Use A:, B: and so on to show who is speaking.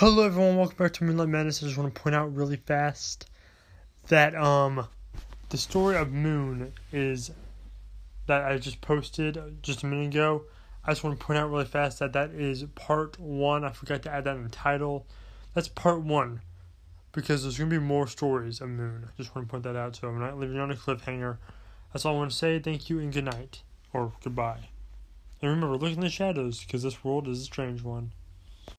A: Hello everyone, welcome back to Moonlight Madness. I just want to point out really fast that um the story of Moon is that I just posted just a minute ago. I just want to point out really fast that that is part one. I forgot to add that in the title. That's part one because there's gonna be more stories of Moon. I just want to point that out so I'm not leaving on a cliffhanger. That's all I want to say. Thank you and good night or goodbye. And remember, look in the shadows because this world is a strange one.